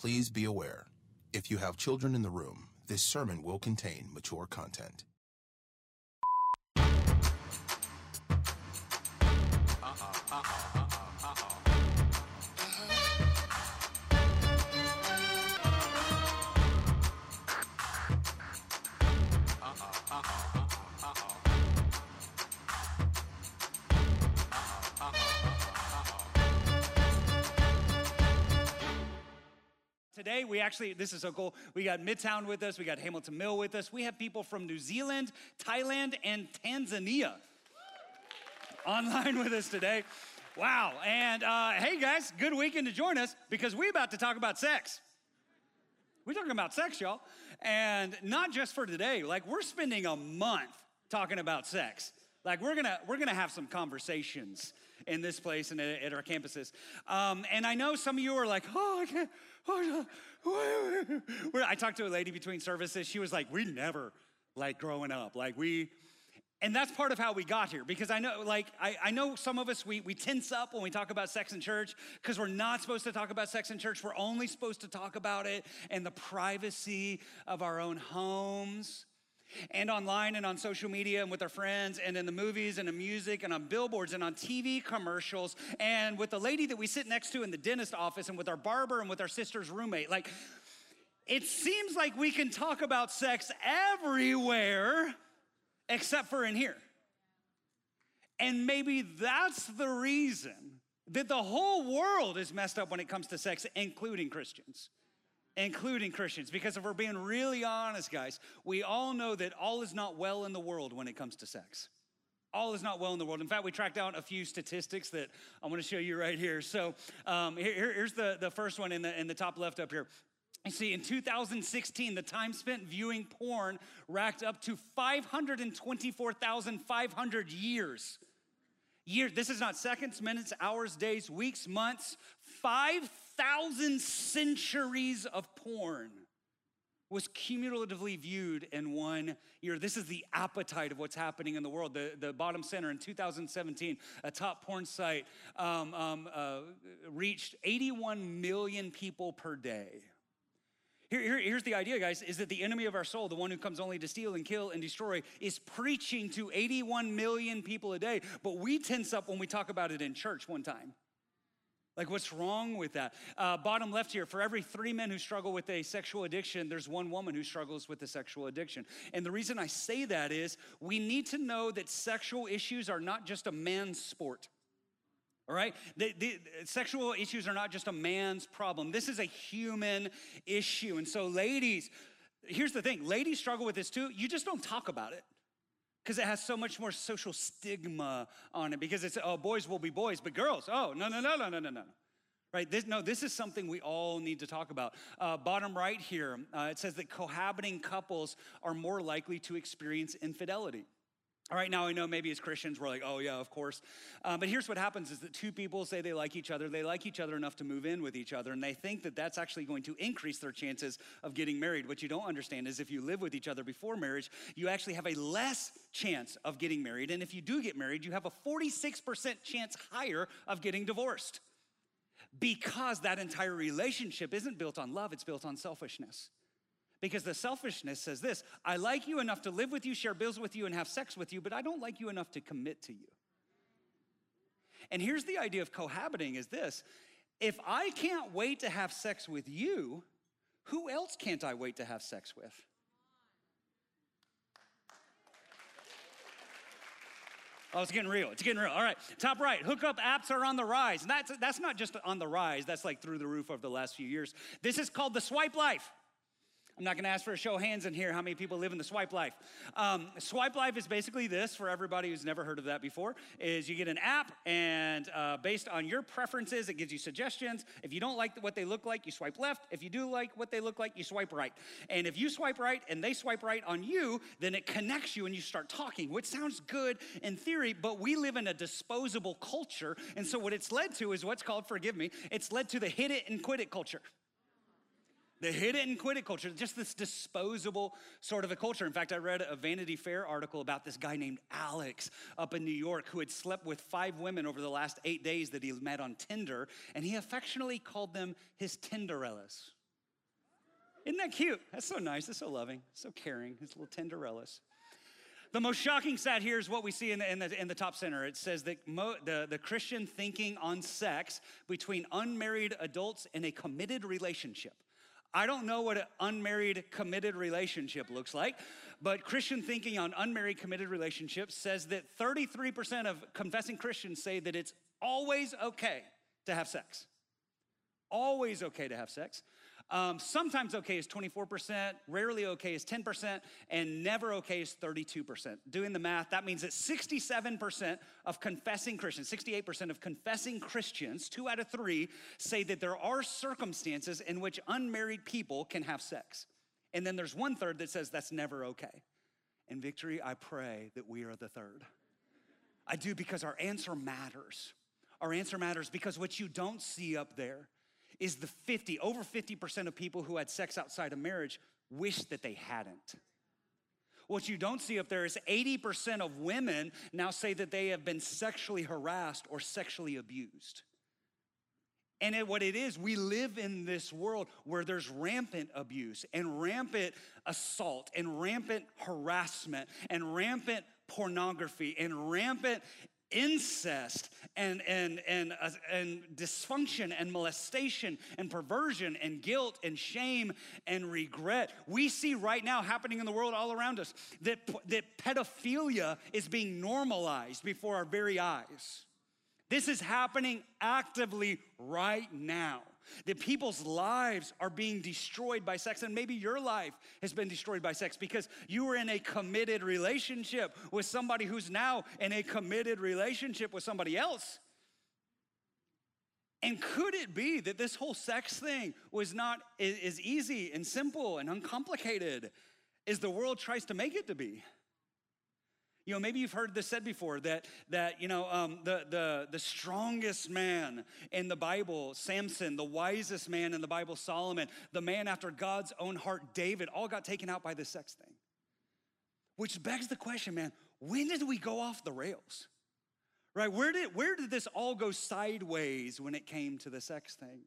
Please be aware if you have children in the room, this sermon will contain mature content. Today, we actually, this is so cool. We got Midtown with us, we got Hamilton Mill with us. We have people from New Zealand, Thailand, and Tanzania online with us today. Wow. And uh, hey, guys, good weekend to join us because we're about to talk about sex. We're talking about sex, y'all. And not just for today, like, we're spending a month talking about sex. Like we're gonna we're gonna have some conversations in this place and at, our campuses. Um, and I know some of you are like, oh, I can't. I talked to a lady between services. She was like, we never like growing up. Like we, and that's part of how we got here because I know, like, I, I know some of us, we, we tense up when we talk about sex in church because we're not supposed to talk about sex in church. We're only supposed to talk about it in the privacy of our own homes and online and on social media and with our friends and in the movies and in music and on billboards and on TV commercials and with the lady that we sit next to in the dentist office and with our barber and with our sister's roommate. Like, it seems like we can talk about sex everywhere except for in here. And maybe that's the reason that the whole world is messed up when it comes to sex, including Christians including Christians. Because if we're being really honest, guys, we all know that all is not well in the world when it comes to sex. All is not well in the world. In fact, we tracked out a few statistics that I'm going to show you right here. So um, here, here's the, the first one in the, in the top left up here. You see, in 2016, the time spent viewing porn racked up to 524,500 years. Year, this is not seconds, minutes, hours, days, weeks, months. 5,000 centuries of porn was cumulatively viewed in one year. This is the appetite of what's happening in the world. The, the bottom center in 2017, a top porn site um, um, uh, reached 81 million people per day. Here, here, here's the idea, guys, is that the enemy of our soul, the one who comes only to steal and kill and destroy, is preaching to 81 million people a day. But we tense up when we talk about it in church one time. Like, what's wrong with that? Uh, bottom left here, for every three men who struggle with a sexual addiction, there's one woman who struggles with a sexual addiction. And the reason I say that is we need to know that sexual issues are not just a man's sport. All right? The, the, sexual issues are not just a man's problem. This is a human issue. And so, ladies, here's the thing ladies struggle with this too. You just don't talk about it because it has so much more social stigma on it because it's, oh, boys will be boys, but girls, oh, no, no, no, no, no, no, no. Right? This, no, this is something we all need to talk about. Uh, bottom right here, uh, it says that cohabiting couples are more likely to experience infidelity. All right, now I know maybe as Christians we're like, oh yeah, of course. Um, but here's what happens is that two people say they like each other, they like each other enough to move in with each other, and they think that that's actually going to increase their chances of getting married. What you don't understand is if you live with each other before marriage, you actually have a less chance of getting married. And if you do get married, you have a 46% chance higher of getting divorced because that entire relationship isn't built on love, it's built on selfishness. Because the selfishness says this I like you enough to live with you, share bills with you, and have sex with you, but I don't like you enough to commit to you. And here's the idea of cohabiting is this if I can't wait to have sex with you, who else can't I wait to have sex with? Oh, it's getting real. It's getting real. All right. Top right. Hookup apps are on the rise. And that's, that's not just on the rise, that's like through the roof over the last few years. This is called the swipe life. I'm not gonna ask for a show of hands in here how many people live in the swipe life. Um, swipe life is basically this for everybody who's never heard of that before is you get an app and uh, based on your preferences, it gives you suggestions. If you don't like what they look like, you swipe left. If you do like what they look like, you swipe right. And if you swipe right and they swipe right on you, then it connects you and you start talking, which sounds good in theory, but we live in a disposable culture. And so what it's led to is what's called, forgive me, it's led to the hit it and quit it culture. The hit it and quit it culture, just this disposable sort of a culture. In fact, I read a Vanity Fair article about this guy named Alex up in New York who had slept with five women over the last eight days that he met on Tinder, and he affectionately called them his Tinderellas. Isn't that cute? That's so nice. That's so loving. So caring. His little Tinderellas. The most shocking stat here is what we see in the, in the, in the top center. It says that mo, the, the Christian thinking on sex between unmarried adults in a committed relationship. I don't know what an unmarried committed relationship looks like, but Christian thinking on unmarried committed relationships says that 33% of confessing Christians say that it's always okay to have sex. Always okay to have sex. Um, sometimes okay is 24%, rarely okay is 10%, and never okay is 32%. Doing the math, that means that 67% of confessing Christians, 68% of confessing Christians, two out of three, say that there are circumstances in which unmarried people can have sex. And then there's one third that says that's never okay. In victory, I pray that we are the third. I do because our answer matters. Our answer matters because what you don't see up there is the 50, over 50% of people who had sex outside of marriage wish that they hadn't. What you don't see up there is 80% of women now say that they have been sexually harassed or sexually abused. And it, what it is, we live in this world where there's rampant abuse and rampant assault and rampant harassment and rampant pornography and rampant incest and, and, and, uh, and dysfunction and molestation and perversion and guilt and shame and regret. We see right now happening in the world all around us that, that pedophilia is being normalized before our very eyes. This is happening actively right now. That people's lives are being destroyed by sex, and maybe your life has been destroyed by sex because you were in a committed relationship with somebody who's now in a committed relationship with somebody else. And could it be that this whole sex thing was not as easy and simple and uncomplicated as the world tries to make it to be? You know, maybe you've heard this said before that that you know um, the the the strongest man in the Bible, Samson, the wisest man in the Bible, Solomon, the man after God's own heart, David, all got taken out by the sex thing. Which begs the question, man, when did we go off the rails? Right? Where did where did this all go sideways when it came to the sex thing?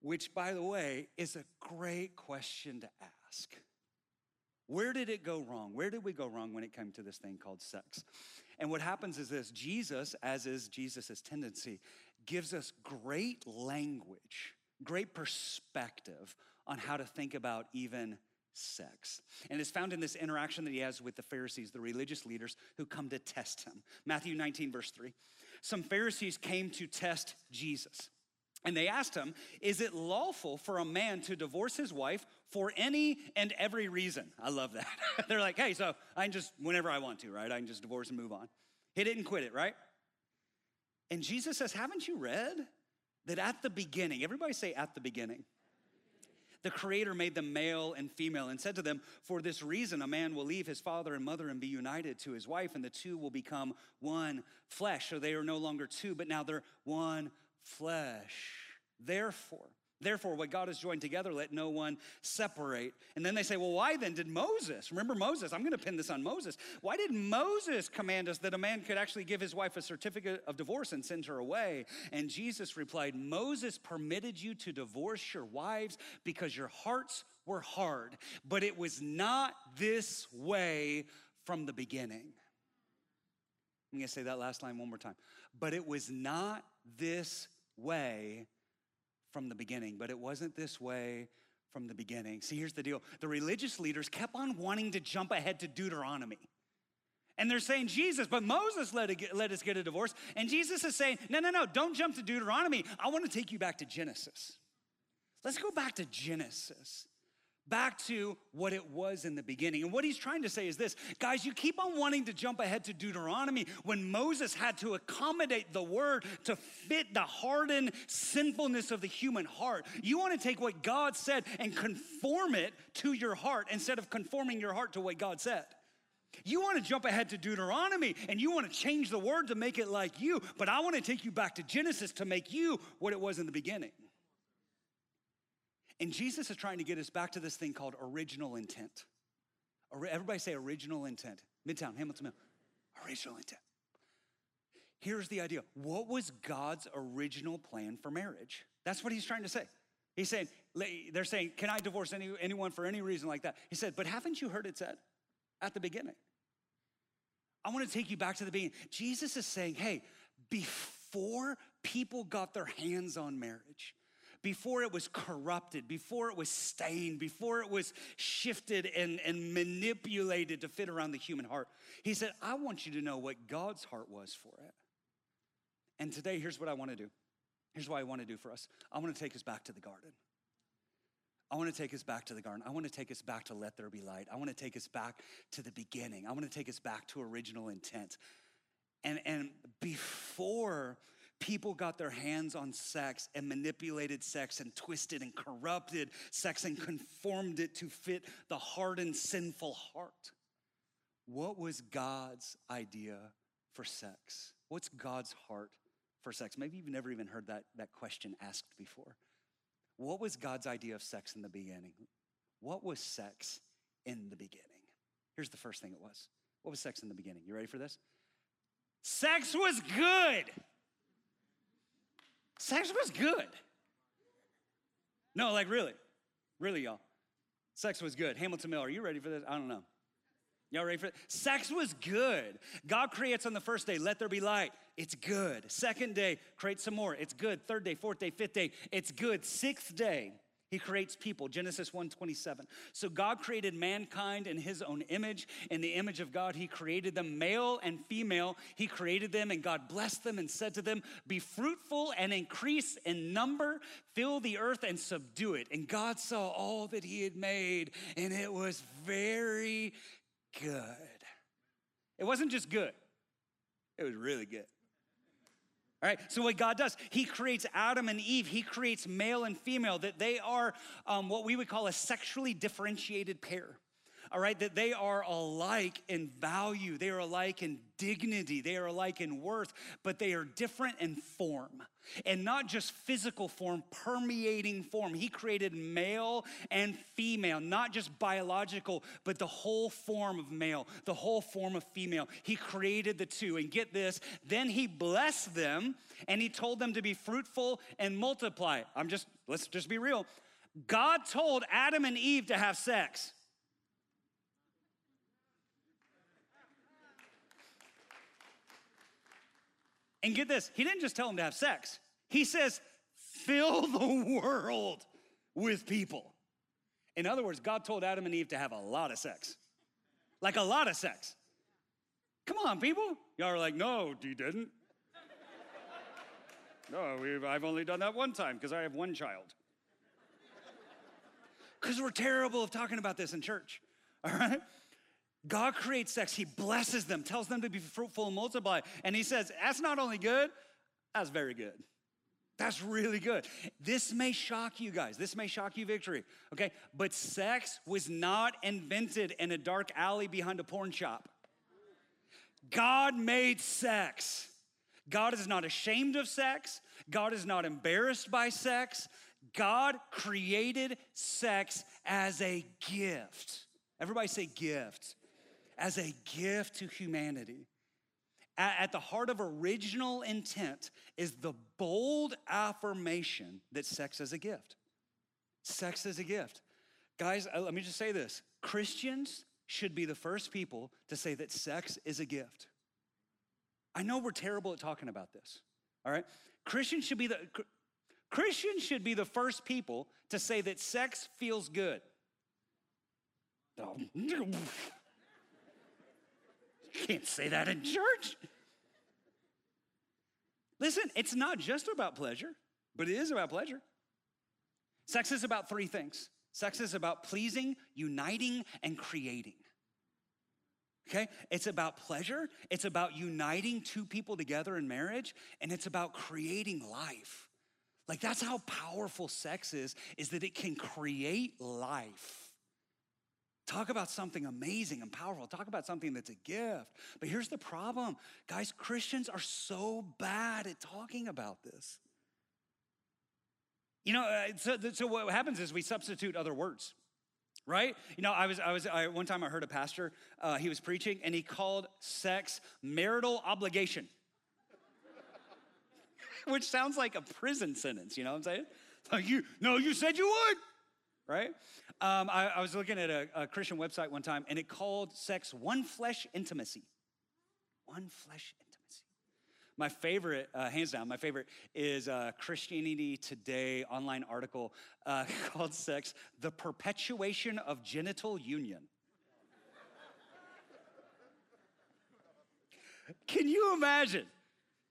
Which, by the way, is a great question to ask. Where did it go wrong? Where did we go wrong when it came to this thing called sex? And what happens is this Jesus, as is Jesus' tendency, gives us great language, great perspective on how to think about even sex. And it's found in this interaction that he has with the Pharisees, the religious leaders who come to test him. Matthew 19, verse 3. Some Pharisees came to test Jesus. And they asked him, Is it lawful for a man to divorce his wife for any and every reason? I love that. They're like, Hey, so I can just, whenever I want to, right? I can just divorce and move on. He didn't quit it, right? And Jesus says, Haven't you read that at the beginning, everybody say at the beginning, the Creator made them male and female and said to them, For this reason, a man will leave his father and mother and be united to his wife, and the two will become one flesh. So they are no longer two, but now they're one flesh. Therefore, Therefore, what God has joined together, let no one separate. And then they say, well, why then did Moses, remember Moses, I'm going to pin this on Moses. Why did Moses command us that a man could actually give his wife a certificate of divorce and send her away? And Jesus replied, Moses permitted you to divorce your wives because your hearts were hard, but it was not this way from the beginning. I'm to say that last line one more time. But it was not this way from the beginning, but it wasn't this way from the beginning. See, here's the deal the religious leaders kept on wanting to jump ahead to Deuteronomy. And they're saying, Jesus, but Moses let, it, let us get a divorce. And Jesus is saying, no, no, no, don't jump to Deuteronomy. I want to take you back to Genesis. Let's go back to Genesis back to what it was in the beginning. And what he's trying to say is this guys, you keep on wanting to jump ahead to Deuteronomy when Moses had to accommodate the word to fit the hardened sinfulness of the human heart. You want to take what God said and conform it to your heart instead of conforming your heart to what God said. You want to jump ahead to Deuteronomy and you want to change the word to make it like you, but I want to take you back to Genesis to make you what it was in the beginning. And Jesus is trying to get us back to this thing called original intent. Everybody say original intent. Midtown, Hamilton Mill. Original intent. Here's the idea what was God's original plan for marriage? That's what he's trying to say. He's saying, they're saying, Can I divorce any, anyone for any reason like that? He said, But haven't you heard it said at the beginning? I want to take you back to the beginning. Jesus is saying, Hey, before people got their hands on marriage, before it was corrupted, before it was stained, before it was shifted and, and manipulated to fit around the human heart, he said, I want you to know what God's heart was for it. And today, here's what I want to do. Here's what I want to do for us I want to take us back to the garden. I want to take us back to the garden. I want to take us back to let there be light. I want to take us back to the beginning. I want to take us back to original intent. And, and before people got their hands on sex and manipulated sex and twisted and corrupted sex and conformed it to fit the hardened, sinful heart, what was God's idea for sex? What's God's heart for sex? Maybe you've never even heard that, that question asked before. What was God's idea of sex in the beginning? What was sex in the beginning? Here's the first thing it was. What was sex in the beginning? You ready for this? Sex was good. Sex was good. No, like really. Really, y'all. Sex was good. Hamilton Mill, are you ready for this? I don't know. Y'all ready for it? Sex was good. God creates on the first day, let there be light. It's good. Second day, create some more. It's good. Third day, fourth day, fifth day, it's good. Sixth day, he creates people. Genesis 1:27. So God created mankind in his own image. In the image of God, he created them male and female. He created them and God blessed them and said to them, "Be fruitful and increase in number, fill the earth and subdue it." And God saw all that he had made, and it was very good. It wasn't just good, it was really good. All right, so what God does, He creates Adam and Eve, He creates male and female, that they are um, what we would call a sexually differentiated pair all right, that they are alike in value, they are alike in dignity, they are alike in worth, but they are different in form. And not just physical form, permeating form. He created male and female, not just biological, but the whole form of male, the whole form of female. He created the two. And get this, then he blessed them and he told them to be fruitful and multiply. I'm just, let's just be real. God told Adam and Eve to have sex. And get this, he didn't just tell them to have sex. He says, fill the world with people. In other words, God told Adam and Eve to have a lot of sex. Like a lot of sex. Come on, people. Y'all are like, no, he didn't. no, I've only done that one time because I have one child. Because we're terrible of talking about this in church, all right? God creates sex, He blesses them, tells them to be fruitful and multiply. And He says, That's not only good, that's very good. That's really good. This may shock you guys. This may shock you, victory. Okay? But sex was not invented in a dark alley behind a porn shop. God made sex. God is not ashamed of sex. God is not embarrassed by sex. God created sex as a gift. Everybody say gift as a gift to humanity. At the heart of original intent is the bold affirmation that sex is a gift. Sex is a gift. Guys, uh, let me just say this Christians should be the first people to say that sex is a gift. I know we're terrible at talking about this, all right? Christians should be the Christians should be the first people to say that sex feels good. can't say that in church. Listen, it's not just about pleasure, but it is about pleasure. Sex is about three things sex is about pleasing, uniting, and creating. Okay? It's about pleasure, it's about uniting two people together in marriage, and it's about creating life. Like that's how powerful sex is is that it can create life. Talk about something amazing and powerful. Talk about something that's a gift. But here's the problem guys, Christians are so bad at talking about this. You know, uh, so, so what happens is we substitute other words, right? You know, I was, I was, I, one time I heard a pastor, uh, he was preaching, and he called sex marital obligation, which sounds like a prison sentence, you know what I'm saying? you, no, you said you would, right? Um, I, I, was looking at a, a Christian website one time and it called sex one flesh intimacy. One flesh intimacy. My favorite, uh, hands down, my favorite is a Christianity Today online article uh, called Sex, the Perpetuation of Genital Union. Can you imagine?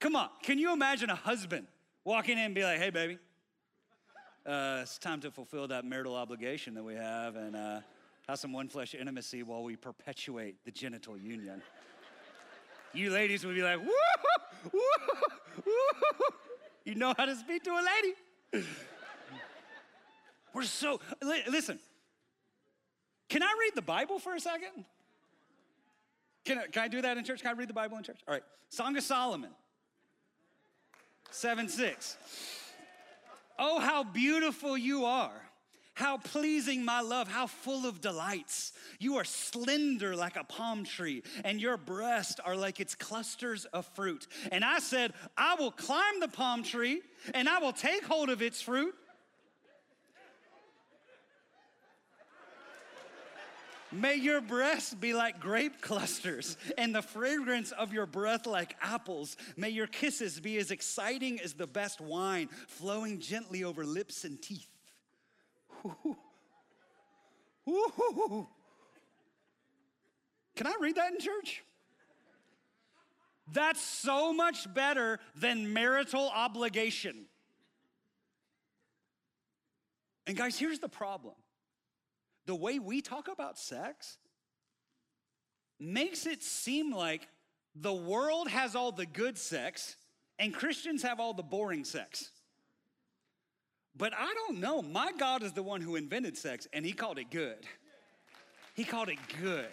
Come on, can you imagine a husband walking in and be like, hey, baby, uh, it's time to fulfill that marital obligation that we have and uh, have some one flesh intimacy while we perpetuate the genital union. you ladies would be like, woo, woo, woo. You know how to speak to a lady. We're so, listen, can I read the Bible for a second? Can I, can I do that in church? Can I read the Bible in church? All right. Song of Solomon, 7 6. Oh, how beautiful you are. How pleasing, my love, how full of delights. You are slender like a palm tree, and your breasts are like its clusters of fruit. And I said, I will climb the palm tree, and I will take hold of its fruit. May your breasts be like grape clusters, and the fragrance of your breath like apples. May your kisses be as exciting as the best wine, flowing gently over lips and teeth. Ooh. Ooh. Can I read that in church? That's so much better than marital obligation. And guys, here's the problem the way we talk about sex makes it seem like the world has all the good sex and Christians have all the boring sex. But I don't know. My God is the one who invented sex and he called it good. He called it good.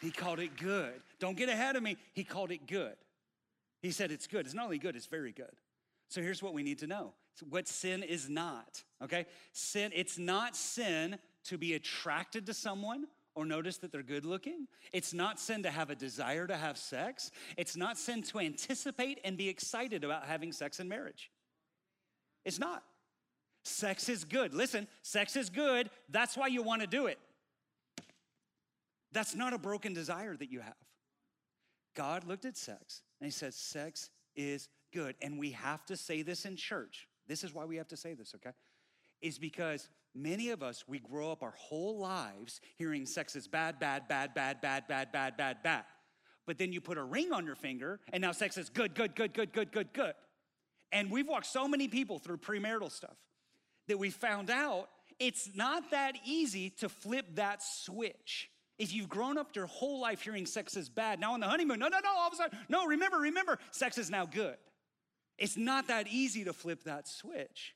He called it good. Don't get ahead of me. He called it good. He said it's good. It's not only good, it's very good. So here's what we need to know. what sin is not, okay? Sin, it's not sin to be attracted to someone or notice that they're good looking. It's not sin to have a desire to have sex. It's not sin to anticipate and be excited about having sex in marriage. It's not. Sex is good. Listen, sex is good. That's why you want to do it. That's not a broken desire that you have. God looked at sex and he said, Sex is good. And we have to say this in church. This is why we have to say this, okay? Is because Many of us, we grow up our whole lives hearing sex is bad, bad, bad, bad, bad, bad, bad, bad, bad. But then you put a ring on your finger, and now sex is good, good, good, good, good, good, good. And we've walked so many people through premarital stuff that we found out it's not that easy to flip that switch. If you've grown up your whole life hearing sex is bad, now on the honeymoon, no, no, no, all of a sudden, no, remember, remember, sex is now good. It's not that easy to flip that switch.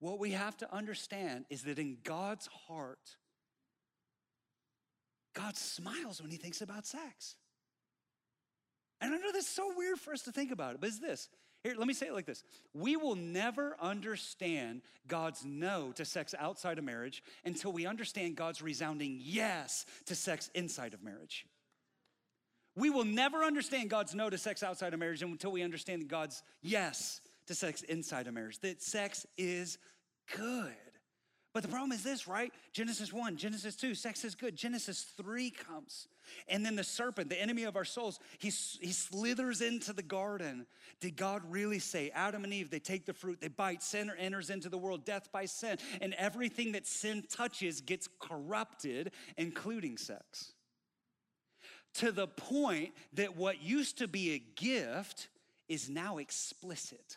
What we have to understand is that in God's heart, God smiles when he thinks about sex. And I know that's so weird for us to think about it, but it's this. Here, let me say it like this. We will never understand God's no to sex outside of marriage until we understand God's resounding yes to sex inside of marriage. We will never understand God's no to sex outside of marriage until we understand God's yes to sex inside of marriage, that sex is good. But the problem is this, right? Genesis 1, Genesis 2, sex is good. Genesis 3 comes. And then the serpent, the enemy of our souls, he, he slithers into the garden. Did God really say, Adam and Eve, they take the fruit, they bite, sin enters into the world, death by sin, and everything that sin touches gets corrupted, including sex? To the point that what used to be a gift is now explicit.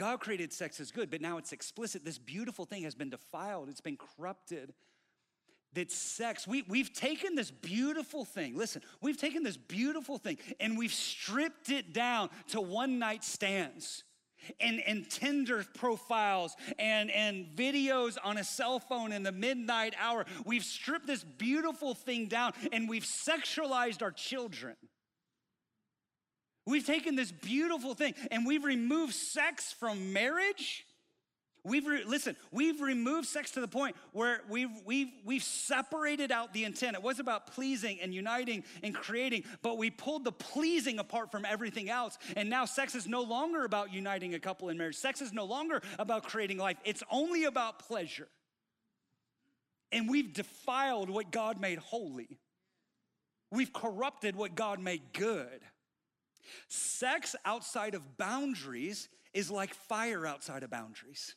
God created sex as good, but now it's explicit. This beautiful thing has been defiled, it's been corrupted. That sex, we, we've taken this beautiful thing, listen, we've taken this beautiful thing and we've stripped it down to one night stands and, and Tinder profiles and, and videos on a cell phone in the midnight hour. We've stripped this beautiful thing down and we've sexualized our children. We've taken this beautiful thing and we've removed sex from marriage. We've re- listen, we've removed sex to the point where we've we've we've separated out the intent. It was about pleasing and uniting and creating, but we pulled the pleasing apart from everything else. And now sex is no longer about uniting a couple in marriage. Sex is no longer about creating life. It's only about pleasure. And we've defiled what God made holy. We've corrupted what God made good. Sex outside of boundaries is like fire outside of boundaries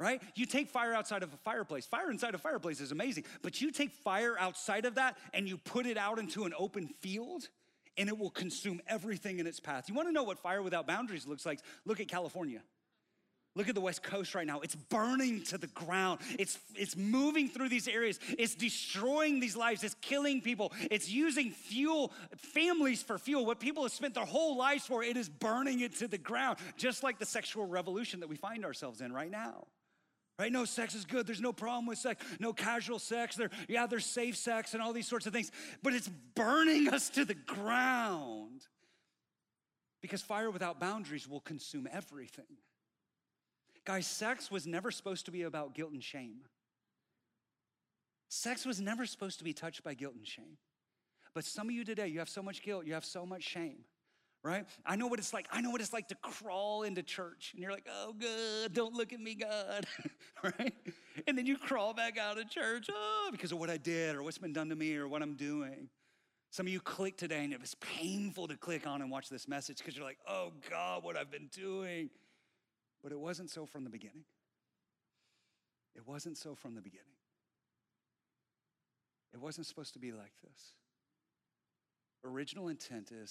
right? You take fire outside of a fireplace. Fire inside a fireplace is amazing, but you take fire outside of that and you put it out into an open field and it will consume everything in its path. You wanna know what fire without boundaries looks like? Look at California. Look at the West Coast right now. It's burning to the ground. It's, it's moving through these areas. It's destroying these lives. It's killing people. It's using fuel, families for fuel. What people have spent their whole lives for, it is burning it to the ground, just like the sexual revolution that we find ourselves in right now right? No, sex is good. There's no problem with sex. No casual sex. There, yeah, there's safe sex and all these sorts of things. But it's burning us to the ground because fire without boundaries will consume everything. Guys, sex was never supposed to be about guilt and shame. Sex was never supposed to be touched by guilt and shame. But some of you today, you have so much guilt, you have so much shame right? I know what it's like. I know what it's like to crawl into church. And you're like, oh, God, don't look at me, God, right? And then you crawl back out of church, oh, because of what I did or what's been done to me or what I'm doing. Some of you click today and it was painful to click on and watch this message because you're like, oh, God, what I've been doing. But it wasn't so from the beginning. It wasn't so from the beginning. It wasn't supposed to be like this. Original intent is